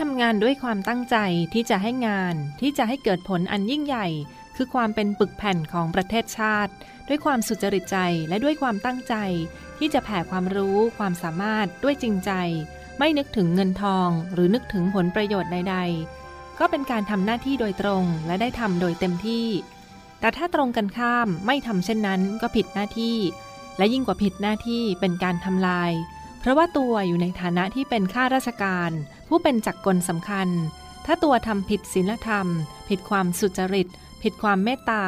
ทำงานด้วยความตั้งใจที่จะให้งานที่จะให้เกิดผลอันยิ่งใหญ่ คือความเป็นปึกแผ่นของประเทศชาติ ด้วยความสุจริตใจและด้วยความตั้งใจ ที่จะแผ่ความรู้ความสามารถด้วยจริงใจ ไม่นึกถึงเงินทอง หรือนึกถึงผลประโยชน์ใด ๆ ก็เป็นการทำหน้าที่โดยตรงและได้ทำโดยเต็มที่ แต่ถ้าตรงกันข้ามไม่ทำเช่นนั้นก็ผิดหน้าที่ และยิ่งกว่าผิดหน้าที่เป็นการทำลาย ราะว่าตัวอยู่ในฐานะที่เป็นข้าราชการ ผู้เป็นจักรกลสำคัญ ถ้าตัวทำผิดศีลธรรม ผิดความสุจริต ผิดความเมตตา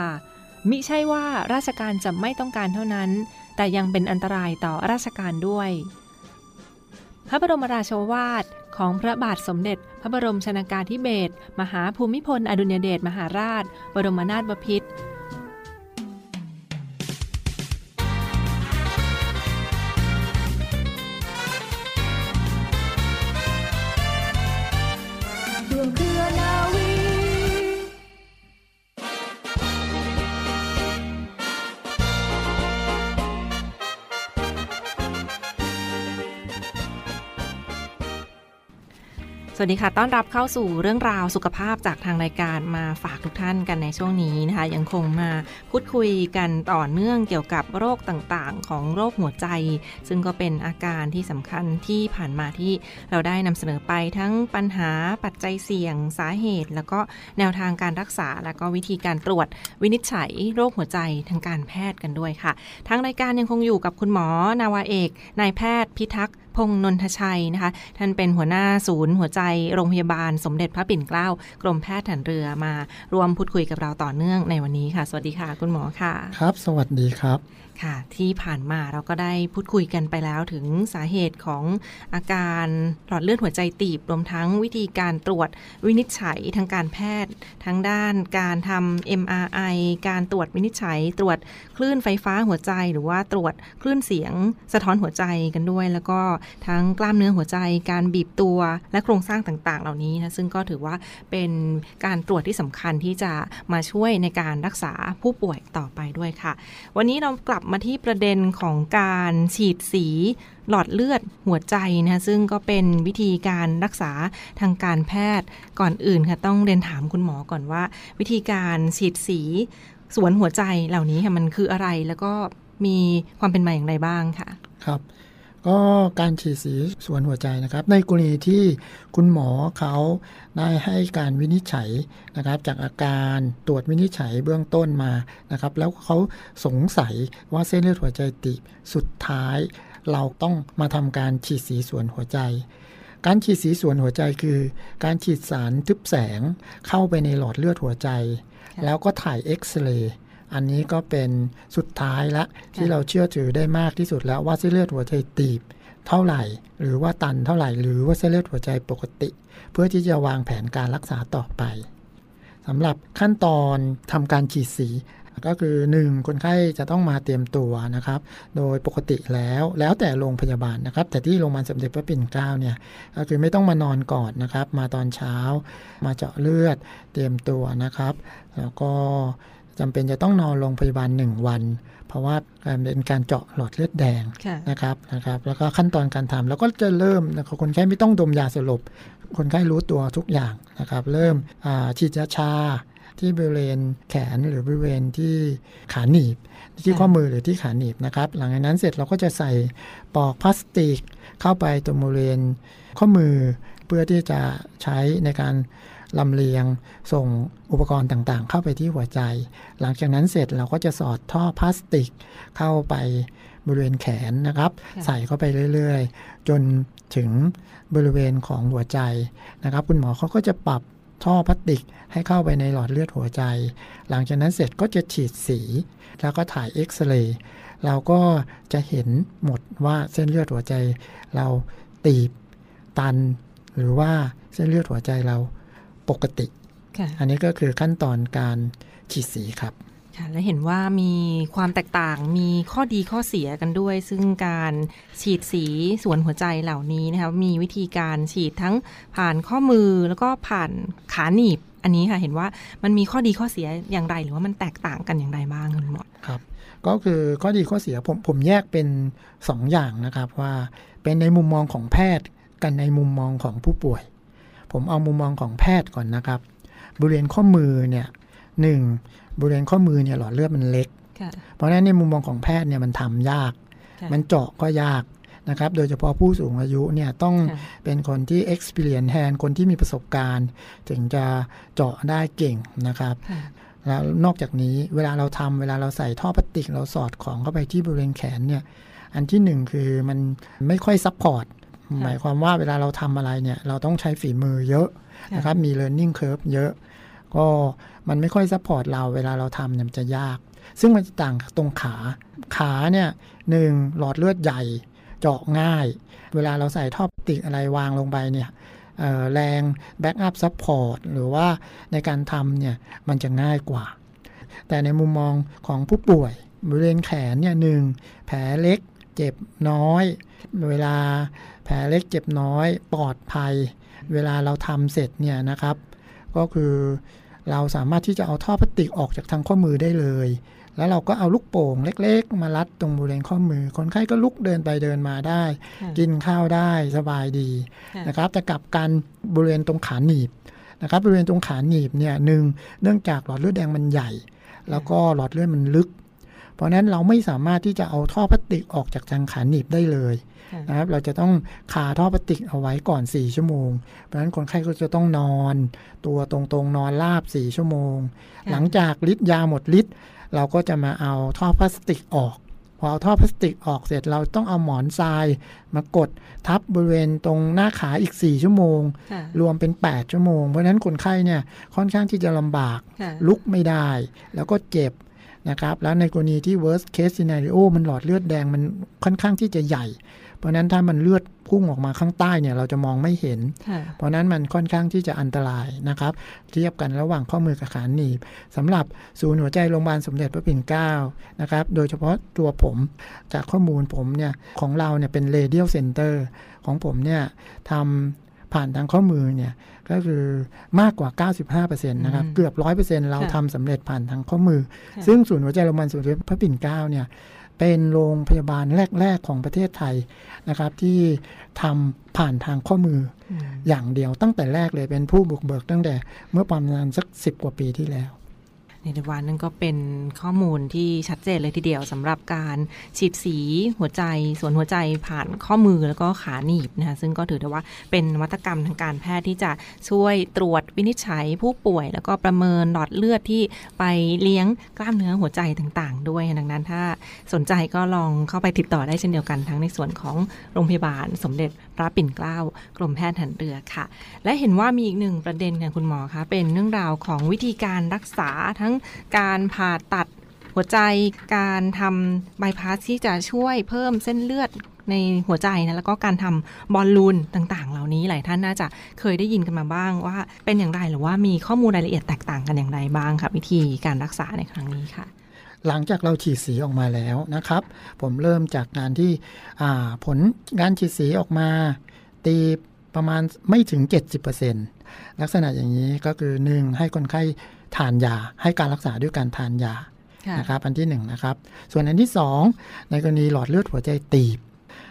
มิใช่ว่าราชการจะไม่ต้องการเท่านั้น แต่ยังเป็นอันตรายต่อราชการด้วย พระบรมราชวาทของพระบาทสมเด็จ พระบรมชนากาธิเบศรมหาภูมิพล อดุลยเดชมหาราช บรมนาถบพิตร สวัสดีค่ะ ต้อนรับเข้าสู่เรื่องราวสุขภาพจากทางรายการมาฝากทุกท่านกันในช่วงนี้นะคะ ยังคงมาพูดคุยกันต่อเนื่องเกี่ยวกับโรคต่างๆ ของโรคหัวใจ ซึ่งก็เป็นอาการที่สำคัญที่ผ่านมาที่เราได้นำเสนอไปทั้งปัญหาปัจจัยเสี่ยงสาเหตุ แล้วก็แนวทางการรักษา แล้วก็วิธีการตรวจวินิจฉัยโรคหัวใจทางการแพทย์กันด้วยค่ะทางรายการยังคงอยู่กับคุณหมอนาวาเอกนายแพทย์พิทักษ์ พงษ์นนทชัยนะคะ ท่านเป็นหัวหน้าศูนย์ หัวใจโรงพยาบาลสมเด็จพระปิ่นเกล้ากรมแพทย์ฐานเรือมารวมพูดคุยกับเราต่อเนื่องในวันนี้ค่ะ สวัสดีค่ะคุณหมอค่ะ ครับ สวัสดีครับค่ะ ที่ผ่านมาเราก็ได้พูดคุยกันไปแล้วถึงสาเหตุของอาการหลอดเลือดหัวใจตีบ รวมทั้งวิธีการตรวจวินิจฉัยทางการแพทย์ ทั้งด้านการทำ MRI การตรวจวินิจฉัย ตรวจคลื่นไฟฟ้าหัวใจ หรือว่าตรวจคลื่นเสียงสะท้อนหัวใจกันด้วย แล้วก็ทั้งกล้ามเนื้อหัวใจ การบีบตัว และโครงสร้างต่างๆ เหล่านี้นะ ซึ่งก็ถือว่าเป็นการตรวจที่สำคัญที่จะมาช่วยในการรักษาผู้ป่วยต่อไปด้วยค่ะ วันนี้เรากลับมาที่ประเด็นของการฉีดสีหลอดเลือดหัวใจนะคะซึ่งก็เป็นวิธีการรักษาทางการแพทย์ก่อนอื่นค่ะต้องเรียนถามคุณหมอก่อนว่า วิธีการฉีดสีสวนหัวใจเหล่านี้ค่ะมันคืออะไรแล้วก็มีความเป็นมาอย่างไรบ้างค่ะ ครับ ก็การฉีดสีส่วนหัวใจนะครับ ในกรณีที่คุณหมอเขาได้ให้การวินิจฉัยนะครับ จากอาการตรวจวินิจฉัยเบื้องต้นมานะครับ แล้วเขาสงสัยว่าเส้นเลือดหัวใจตีบสุดท้าย เราต้องมาทำการฉีดสีส่วนหัวใจการฉีดสีส่วนหัวใจคือ การฉีดสารทึบแสงเข้าไปในหลอดเลือดหัวใจค่ะแล้วก็ถ่ายเอ็กซเรย์ อันนี้ก็เป็นสุดท้ายละที่เราเชื่อถือได้มากที่สุดแล้วว่าเส้นเลือดหัวใจตีบเท่าไหร่ หรือว่าตันเท่าไหร่ หรือว่าเส้นเลือดหัวใจปกติ เพื่อที่จะวางแผนการรักษาต่อไปสำหรับขั้นตอนทำการฉีดสีก็คือ 1. คนไข้จะต้องมาเตรียมตัวนะครับ โดยปกติแล้วแล้วแต่โรงพยาบาลนะครับ แต่ที่โรงพยาบาลสมเด็จพระปิ่นเกล้าเนี่ยก็คือไม่ต้องมานอนก่อนนะครับ มาตอนเช้า มาเจาะเลือดเตรียมตัวนะครับ แล้วก็ จำเป็นจะต้องนอนโรงพยาบาล 1 วัน เพราะว่าการเป็นการเจาะหลอดเลือดแดงค่ะนะครับนะครับแล้วก็ขั้นตอนการทำแล้วก็จะเริ่มนะครับคนไข้ไม่ต้องดมยาสลบ คนไข้รู้ตัวทุกอย่างนะครับ เริ่มอ่าฉีดยาชาที่บริเวณแขนหรือบริเวณที่ขาหนีบ ที่ข้อมือหรือที่ขาหนีบนะครับ หลังจากนั้นเสร็จเราก็จะใส่ปลอกพลาสติกเข้าไปตรงบริเวณข้อมือเพื่อที่จะใช้ในการ ลำเลียงส่งอุปกรณ์ต่างๆ เข้าไปที่หัวใจ หลังจากนั้นเสร็จเราก็จะสอดท่อพลาสติกเข้าไปบริเวณแขนนะครับค่ะใส่เข้าไปเรื่อยๆ จนถึงบริเวณของหัวใจนะครับ คุณหมอเขาก็จะปรับท่อพลาสติกให้เข้าไปในหลอดเลือดหัวใจ หลังจากนั้นเสร็จก็จะฉีดสี แล้วก็ถ่ายเอ็กซเรย์เราก็จะเห็นหมดว่าเส้นเลือดหัวใจ เราตีบตัน หรือว่าเส้นเลือดหัวใจเรา ปกติค่ะอันนี้ก็คือขั้นตอนการฉีดสีครับค่ะและเห็นว่ามีความแตกต่างมีข้อดีข้อเสียกันด้วย ซึ่งการฉีดสีสวนหัวใจเหล่านี้นะคะมีวิธีการฉีดทั้งผ่านข้อมือแล้วก็ผ่านขาหนีบ อันนี้ค่ะเห็นว่ามันมีข้อดีข้อเสียอย่างไร หรือว่ามันแตกต่างกันอย่างไรบ้างคุณหมอครับก็คือข้อดีข้อเสียผมผมแยกเป็น 2ออย่างนะครับว่าเป็นในมุมมองของแพทย์กันในมุมมองของผู้ป่วย ผมเอามุมมองของแพทย์ก่อนนะครับ บริเวณข้อมือเนี่ยหนึ่งบริเวณข้อมือเนี่ยหลอดเลือดมันเล็กค่ะเพราะฉะนั้นในมุมมองของแพทย์เนี่ยมันทำยากค่ะมันเจาะก็ยากนะครับ โดยเฉพาะผู้สูงอายุเนี่ยต้องค่ะเป็นคนที่ experience แทนคนที่มีประสบการณ์ ถึงจะเจาะได้เก่งนะครับค่ะแล้วนอกจากนี้เวลาเราทำเวลาเราใส่ท่อพลาสติกเราสอดของเข้าไปที่บริเวณแขนเนี่ยอันที่หนึ่งคือมันไม่ค่อย support หมายความว่าเวลาเราทำอะไรเนี่ย เราต้องใช้ฝีมือเยอะนะครับ มี learning curve เยอะ ก็มันไม่ค่อย support เราเวลาเราทำเนี่ยมันจะยาก ซึ่งมันจะต่างตรงขา ขาเนี่ยหนึ่งหลอดเลือดใหญ่ เจาะง่าย เวลาเราใส่ท่อพลาสติกอะไรวางลงไปเนี่ยเอ่อแรง backup support หรือว่าในการทำเนี่ย มันจะง่ายกว่า แต่ในมุมมองของผู้ป่วยบริเวณแขนเนี่ยหนึ่งแผลเล็ก เจ็บน้อย เวลาแผลเล็กเจ็บน้อยปลอดภัย เวลาเราทำเสร็จเนี่ยนะครับ ก็คือเราสามารถที่จะเอาท่อพลาสติกออกจากทางข้อมือได้เลย แล้วเราก็เอาลูกโป่งเล็ก ๆ มารัดตรงบริเวณข้อมือ คนไข้ก็ลุกเดินไปเดินมาได้ค่ะกินข้าวได้สบายดีค่ะนะครับแต่กลับกันบริเวณตรงขาหนีบนะครับบริเวณตรงขาหนีบเนี่ยหนึ่งเนื่องจากหลอดเลือดแดงมันใหญ่ แล้วก็หลอดเลือดมันลึก เพราะฉะนั้นเราไม่สามารถที่จะเอาท่อพลาสติกออกจากทางขาหนีบได้เลยค่ะนะครับ เราจะต้องคาท่อพลาสติกเอาไว้ก่อน 4 ชั่วโมง เพราะฉะนั้นคนไข้ก็จะต้องนอน ตัวตรงๆนอนราบ 4 ชั่วโมงค่ะหลังจากฤทธิ์ยาหมดฤทธิ์เราก็จะมาเอาท่อพลาสติกออกพอเอาท่อพลาสติกออกเสร็จเราต้องเอาหมอนทราย มากดทับบริเวณตรงหน้าขาอีก 4 ชั่วโมงค่ะรวมเป็น 8 ชั่วโมง เพราะฉะนั้นคนไข้เนี่ยค่อนข้างที่จะลำบากค่ะลุกไม่ได้ แล้วก็เจ็บ นะครับ แล้วในกรณีที่ worst case scenario มันหลอดเลือดแดงมันค่อนข้างที่จะใหญ่ เพราะฉะนั้นถ้ามันเลือดพุ่งออกมาข้างใต้เนี่ยเราจะมองไม่เห็นค่ะเพราะฉะนั้นมันค่อนข้างที่จะอันตรายนะครับ เทียบกันระหว่างข้อมือกับขาหนีบสำหรับศูนย์หัวใจโรงพยาบาลสมเด็จพระปิ่นเกล้านะครับ โดยเฉพาะตัวผมจากข้อมูลผมเนี่ยของเราเนี่ยเป็น radial center ของผมเนี่ยทำผ่านทางข้อมือเนี่ย ก็คือมากกว่า 95%นะครับอืมเกือบ 100%เราค่ะทำสำเร็จผ่านทางข้อมือค่ะซึ่งศูนย์หัวใจโรงพยาบาลสมเด็จพระปิ่นเกล้าเนี่ยเป็นโรงพยาบาลแรก ๆ ของประเทศไทยนะครับ ที่ทำผ่านทางข้อมืออืมอย่างเดียวตั้งแต่แรกเลยเป็นผู้บุกเบิกตั้งแต่เมื่อประมาณสักสิบกว่าปีที่แล้วในเดวันนั่นก็เป็นข้อมูลที่ชัดเจนเลยทีเดียวสำหรับการฉีดสีหัวใจส่วนหัวใจผ่านข้อมือแล้วก็ขาหนีบนะคะซึ่งก็ถือได้ว่าเป็นนวัตกรรมทางการแพทย์ที่จะช่วยตรวจวินิจฉัยผู้ป่วย แล้วก็ประเมินหลอดเลือดที่ไปเลี้ยงกล้ามเนื้อหัวใจต่างๆ ด้วยดังนั้นถ้าสนใจก็ลองเข้าไปติดต่อได้เช่นเดียวกันทั้งในส่วนของโรงพยาบาลสมเด็จพระปิ่นเกล้ากรมแพทย์ทหารเรือค่ะ และเห็นว่ามีอีกหนึ่งประเด็นค่ะคุณหมอคะเป็นเรื่องราวของวิธีการรักษาทั้งการผ่าตัดหัวใจการทำบายพาสที่จะช่วยเพิ่มเส้นเลือดในหัวใจนะแล้วก็การทำบอลลูนต่างๆ เหล่านี้หลายท่านน่าจะเคยได้ยินกันมาบ้างว่าเป็นอย่างไรหรือว่ามีข้อมูลรายละเอียดแตกต่างกันอย่างไรบ้างค่ะวิธีการรักษาในครั้งนี้ค่ะหลังจากเราฉีดสีออกมาแล้วนะครับ ผมเริ่มจากการที่ผลการฉีดสีออกมา ตีประมาณไม่ถึง 70%ลักษณะอย่างนี้ก็คือ 1. ให้คนไข้ ทานยา ให้การรักษาด้วยการทานยาค่ะนะครับอันที่1นงนะครับ ส่วนอันที่ 2 ในกรณีหลอดเลือดหัวใจตีบ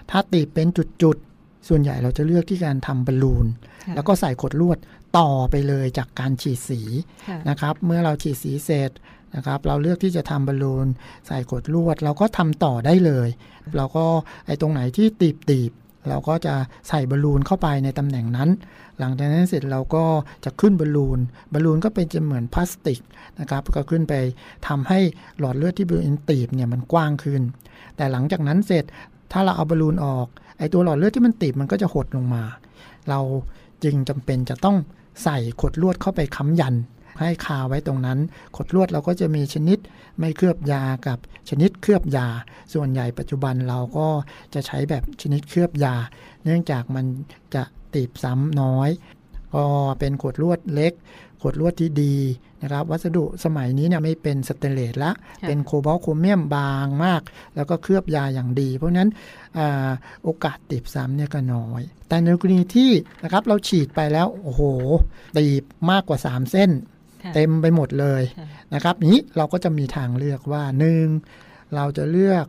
ถ้าตีบเป็นจุดๆ ส่วนใหญ่เราจะเลือกที่การทำบอลลูนค่ะแล้วก็ใส่ขดลวดต่อไปเลยจากการฉีดสีค่ะนะครับ เมื่อเราฉีดสีเสร็จนะครับ เราเลือกที่จะทำบอลลูน ใส่ขดลวด เราก็ทำต่อได้เลย เราก็ไอ้ตรงไหนที่ตีบตีบๆ เราก็จะใส่บอลลูนเข้าไปในตำแหน่งนั้น หลังจากนั้นเสร็จเราก็จะขึ้นบอลลูน บอลลูนก็เป็นจะเหมือนพลาสติกนะครับ ก็ขึ้นไปทำให้หลอดเลือดที่บริเวณตีบเนี่ยมันกว้างขึ้น แต่หลังจากนั้นเสร็จถ้าเราเอาบอลลูนออก ไอตัวหลอดเลือดที่มันตีบมันก็จะหดลงมา เราจึงจำเป็นจะต้องใส่ขดลวดเข้าไปค้ำยัน ให้คาไว้ตรงนั้น ขดลวดเราก็จะมีชนิดไม่เคลือบยากับชนิดเคลือบยา ส่วนใหญ่ปัจจุบันเราก็จะใช้แบบชนิดเคลือบยา เนื่องจากมันจะตีบซ้ำน้อย ก็เป็นขวดลวดเล็กขวดลวดที่ดีนะครับ วัสดุสมัยนี้เนี่ยไม่เป็นสเตนเลสละค่ะเป็นโคบอลต์โครเมียมบางมาก แล้วก็เคลือบยาอย่างดี เพราะฉะนั้นอาโอกาสตีบซ้ำเนี่ยก็น้อย แต่ในกรณีที่นะครับเราฉีดไปแล้ว โอ้โหตีบมากกว่า 3 เส้นค่ะ เต็มไปหมดเลยค่ะนะครับนี้เราก็จะมีทางเลือกว่าหนึ่งเราจะเลือก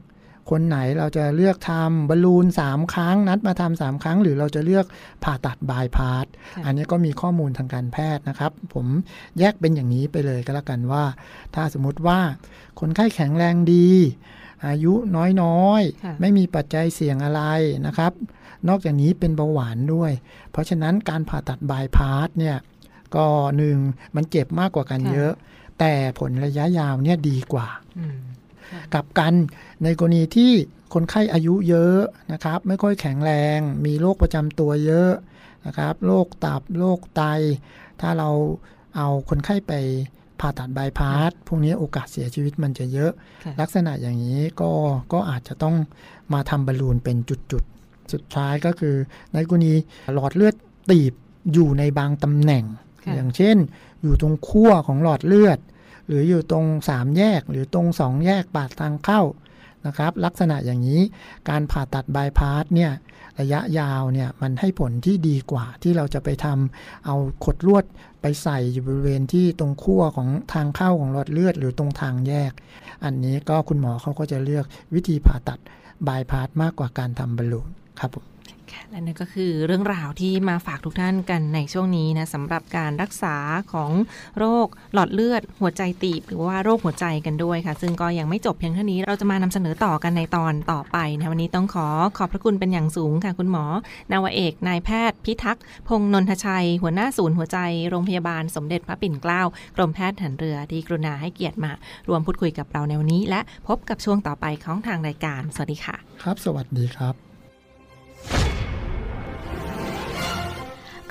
คนไหนเราจะเลือกทำบอลลูน 3 ครั้ง นัดมาทำสามครั้ง หรือเราจะเลือกผ่าตัดบายพาสค่ะอันนี้ก็มีข้อมูลทางการแพทย์นะครับ ผมแยกเป็นอย่างนี้ไปเลยก็แล้วกันว่า ถ้าสมมุติว่าคนไข้แข็งแรงดี อายุน้อยค่ะๆไม่มีปัจจัยเสี่ยงอะไรนะครับ นอกจากนี้เป็นเบาหวานด้วย เพราะฉะนั้นการผ่าตัดบายพาสเนี่ย ก็หนึ่งมันเจ็บมากกว่ากันค่ะเยอะ แต่ผลระยะยาวเนี่ยดีกว่าอืมกลับกันในกรณีที่คนไข้อายุเยอะนะครับ ไม่ค่อยแข็งแรง มีโรคประจำตัวเยอะนะครับโรคตับโรคไต ถ้าเราเอาคนไข้ไปผ่าตัดบายพาสพวกนี้โอกาสเสียชีวิตมันจะเยอะค่ะลักษณะอย่างนี้ก็ก็อาจจะต้องมาทำบอลลูนเป็นจุดๆ สุดท้ายก็คือในกรณีหลอดเลือดตีบอยู่ในบางตำแหน่งค่ะ อย่างเช่น อยู่ตรงขั้วของหลอดเลือด หรืออยู่ตรงสามแยก หรือตรงสองแยกปากทางเข้านะครับ ลักษณะอย่างนี้การผ่าตัดบายพาสเนี่ยระยะยาวเนี่ยมันให้ผลที่ดีกว่าที่เราจะไปทำเอาขดลวดไปใส่อยู่บริเวณที่ตรงขั้วของทางเข้าของหลอดเลือด หรือตรงทางแยก อันนี้ก็คุณหมอเขาก็จะเลือกวิธีผ่าตัดบายพาสมากกว่าการทำบอลลูนครับผม และนั่นก็คือเรื่องราวที่มาฝากทุกท่านกันในช่วงนี้นะสำหรับการรักษาของโรคหลอดเลือด หัวใจตีบหรือว่าโรคหัวใจกันด้วยค่ะ ซึ่งก็ยังไม่จบเพียงเท่านี้เราจะมานำเสนอต่อกันในตอนต่อไปนะวันนี้ต้องขอขอบพระคุณเป็นอย่างสูงค่ะ คุณหมอ นาวเอกนายแพทย์ พิทักษ์พงนนทชัย หัวหน้าศูนย์หัวใจโรงพยาบาลสมเด็จพระปิ่นเกล้ากรมแพทย์หารเรือที่กรุณาให้เกียรติมารวมพูดคุยกับเราในวันนี้ และพบกับช่วงต่อไปของทางรายการ สวัสดีค่ะ ครับ สวัสดีครับ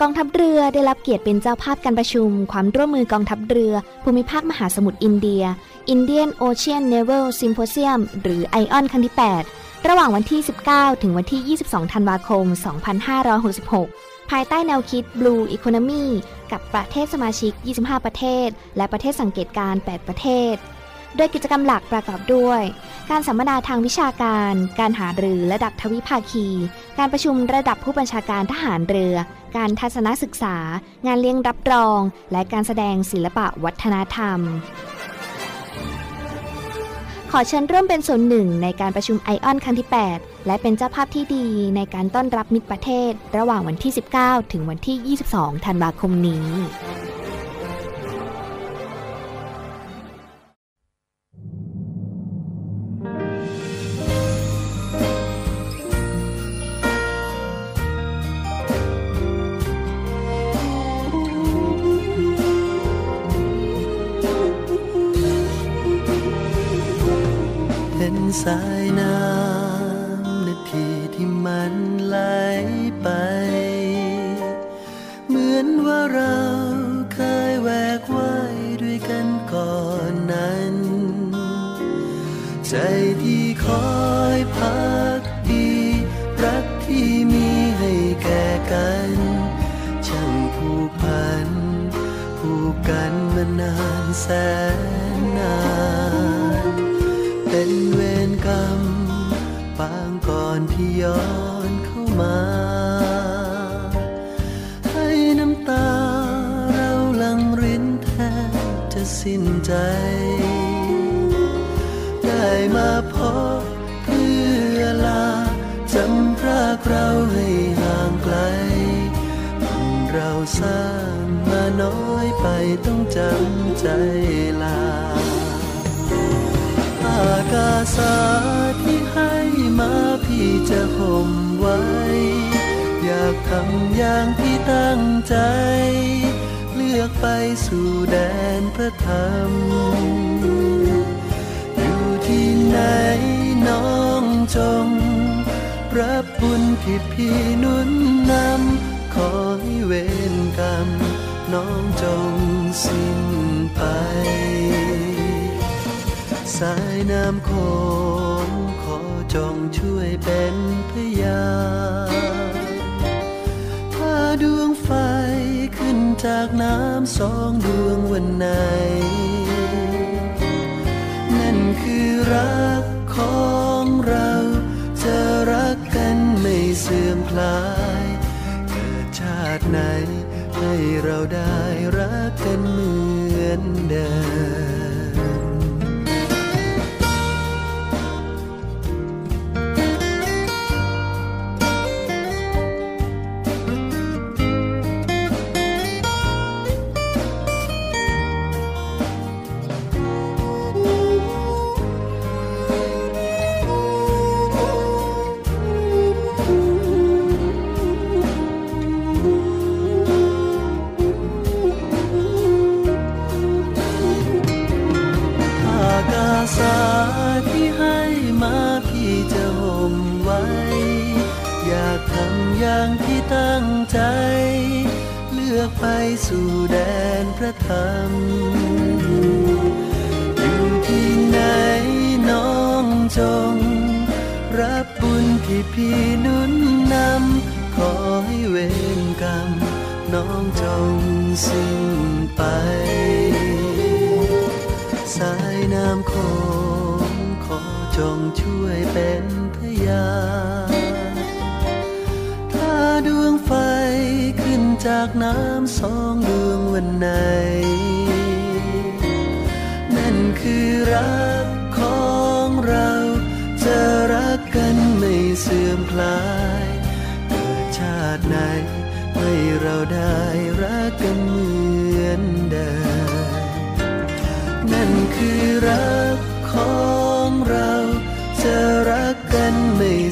กองทัพเรือได้รับเกียรติเป็นเจ้าภาพการประชุม ความร่วมมือกองทัพเรือ ภูมิภาคมหาสมุทรอินเดีย Indian Ocean Naval Symposium หรือ ION ครั้งที่ 8 ระหว่างวันที่ 19 ถึงวันที่ 22 ธันวาคม 2566 ภายใต้แนวคิด Blue Economy กับประเทศสมาชิก 25 ประเทศ และประเทศสังเกตการณ์8ประเทศ โดยกิจกรรมหลักประกอบด้วย การสัมมนาทางวิชาการ การหารือระดับทวิภาคี การประชุมระดับผู้บัญชาการทหารเรือ การทัศนศึกษา งานเลี้ยงรับรอง และการแสดงศิลปะวัฒนธรรมขอเชิญร่วมเป็นส่วนหนึ่งในการประชุมไอออนครั้งที่ 8 และเป็นเจ้าภาพที่ดีในการต้อนรับมิตรประเทศ ระหว่างวันที่ 19 ถึงวันที่ 22 ธันวาคมนี้ สายน้ำนาทีที่มันไหลไป เหมือนว่าเราเคยแวกว่ายด้วยกันก่อนนั้น ใจที่คอยพักดีรักที่มีให้แก่กันช่างผูกพันผูกกันมานานแสนนาน ที่ย้อนเข้ามา ให้น้ำตาเราลังรินแทบจะสิ้นใจ ได้มาพบเพื่อลาจำพรากเราให้ห่างไกลเราสร้างมาน้อยไปต้องจำใจลาอากาสา ให้มาพี่จะห่มไว้ อยากทำอย่างที่ตั้งใจ เลือกไปสู่แดนพระธรรม อยู่ที่ไหนน้องจง รับบุญที่พี่นุนนำขอให้เวรกรรม น้องจงสิ้นไป สายน้ำโขงขอจ งช่วยเป็นพยานถ้าดวงไฟคืจากน้ำสองดวงวันไหน นั่นคือรักของเราจะรักกันไม่เสื่อมคลายเกิดชาติไหนให้เราได้รักกันเหมือนเดิมา ถ้าดวงไฟขึ้นจากน้ำสองดวงวันไหน นั่นคือรักของเรา จะรักกันไม่เสื่อมคลาย เกิดชาติไหนให้เราได้รักกันเหมือนเดิมนั่นคือรัก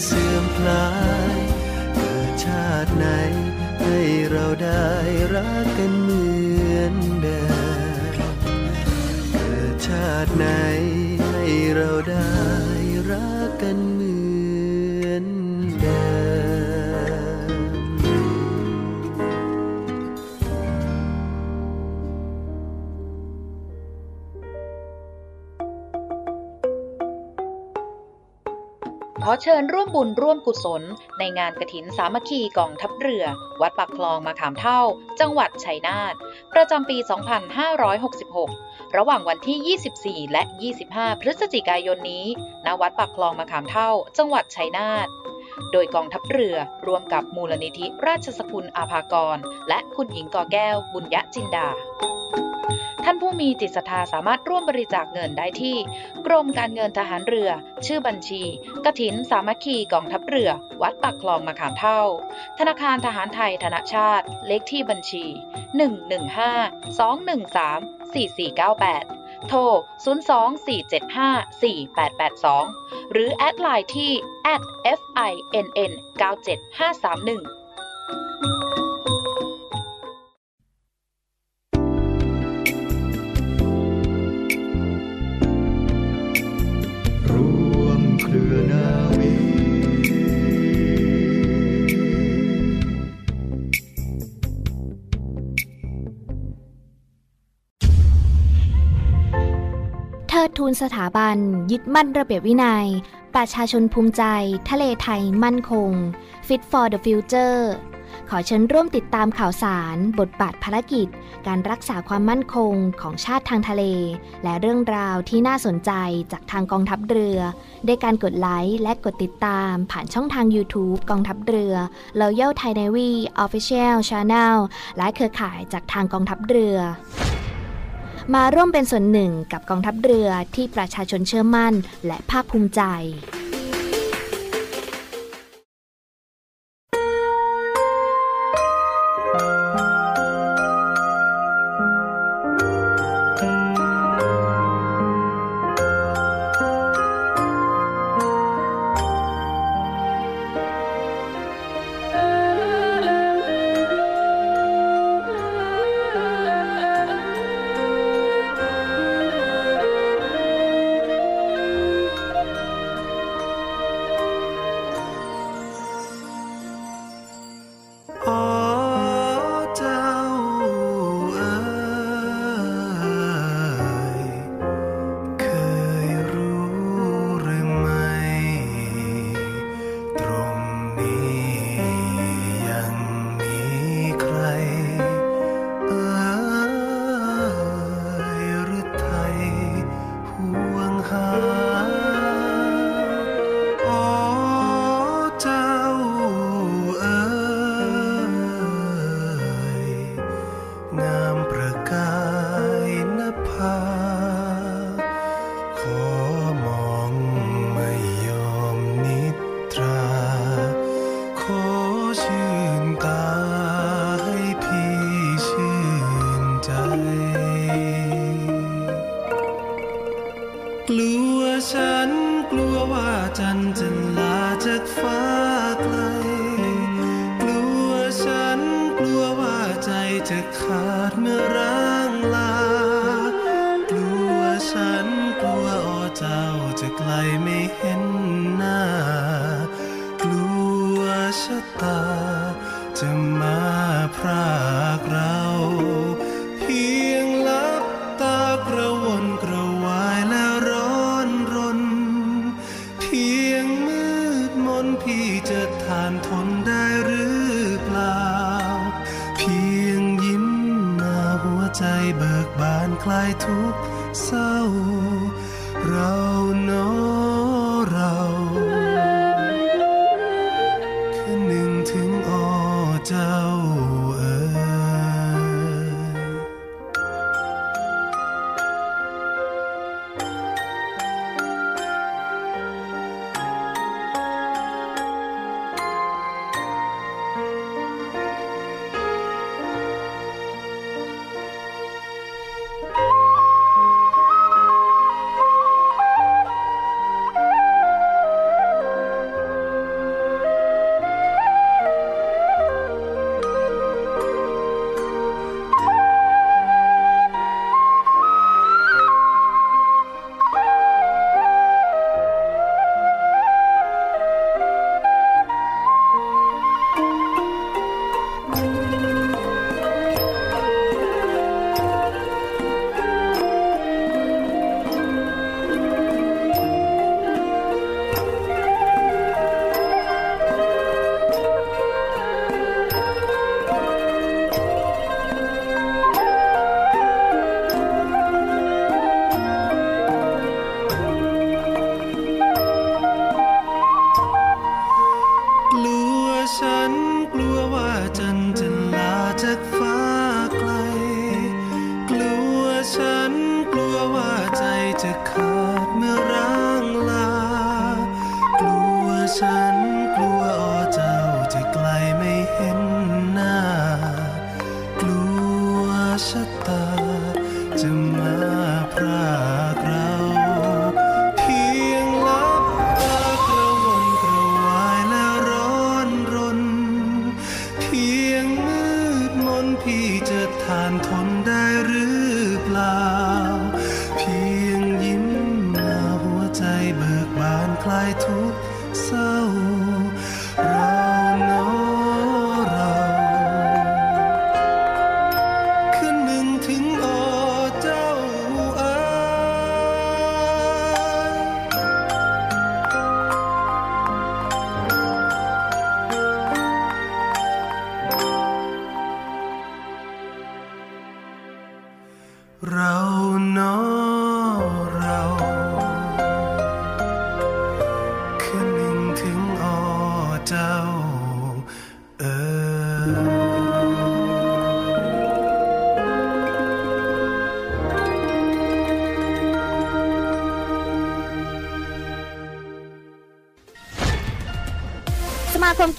เสื่อมคลาย เกิดชาติไหน ให้เราได้รักกันเหมือนเดิม เกิดชาติไหน ให้เราได้รักกันเหมือน เชิญร่วมบุญร่วมกุศล ในงานกระถินสามัคคีกองทัพเรือ วัดปากคลองมาขามเท่า จังหวัดชัยนาท ประจำปี 2566 ระหว่างวันที่ 24 และ 25 พฤศจิกายนนี้ณวัดปากคลองมาขามเท่า จังหวัดชัยนาทโดยกองทัพเรือร่วมกับมูลนิธิราชสกุลอาภากร และคุณหญิงกอแก้วบุญยะจินดา ท่านผู้มีจิตศรัทธาสามารถร่วมบริจาคเงินได้ที่ กรมการเงินทหารเรือ ชื่อบัญชี กถินสามัคคีกองทัพเรือ วัดปักคลองมะขามเท่า ธนาคารทหารไทยธนชาติ เลขที่บัญชี 115-213-4498 โทร 024754882 หรือแอดไลน์ที่ @finn97531 ทิดทูนสถาบัน ยึดมั่นระเบียบวินัย ประชาชนภูมิใจ ทะเลไทยมั่นคง Fit for the Future ขอเชิญร่วมติดตามข่าวสาร บทบาทภารกิจ การรักษาความมั่นคงของชาติทางทะเล และเรื่องราวที่น่าสนใจจากทางกองทัพเรือ ด้วยการกดไลค์และกดติดตามผ่านช่องทาง YouTube กองทัพเรือ Royal Thai Navy Official Channel และเครือข่ายจากทางกองทัพเรือ มาร่วมเป็นส่วนหนึ่งกับกองทัพเรือที่ประชาชนเชื่อมั่น และภาคภูมิใจ กบา ว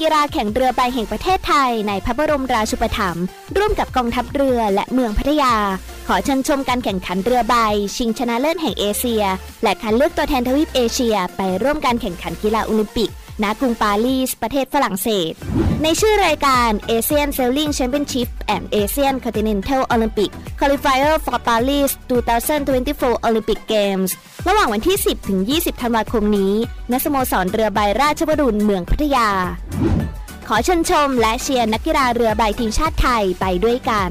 กีฬาแข่งเรือใบแห่งประเทศไทย ในพระบรมราชูปถัมภ์ร่วมกับกองทัพเรือและเมืองพัทยา ขอเชิญชมการแข่งขันเรือใบ ชิงชนะเลิศแห่งเอเชีย และคัดเลือกตัวแทนทวีปเอเชีย ไปร่วมการแข่งขันกีฬาโอลิมปิก ณกรุงปารีส ประเทศฝรั่งเศส ในชื่อรายการ ASEAN Sailing Championship and ASEAN Continental Olympic Qualifier for Paris 2024 Olympic Games ระหว่างวันที่ 10 ถึง 20 ธันวาคมนี้ ณ สโมสรเรือใบราชวรุณเมืองพัทยา ขอเชิญชมและเชียร์นักกีฬาเรือใบทีมชาติไทยไปด้วยกัน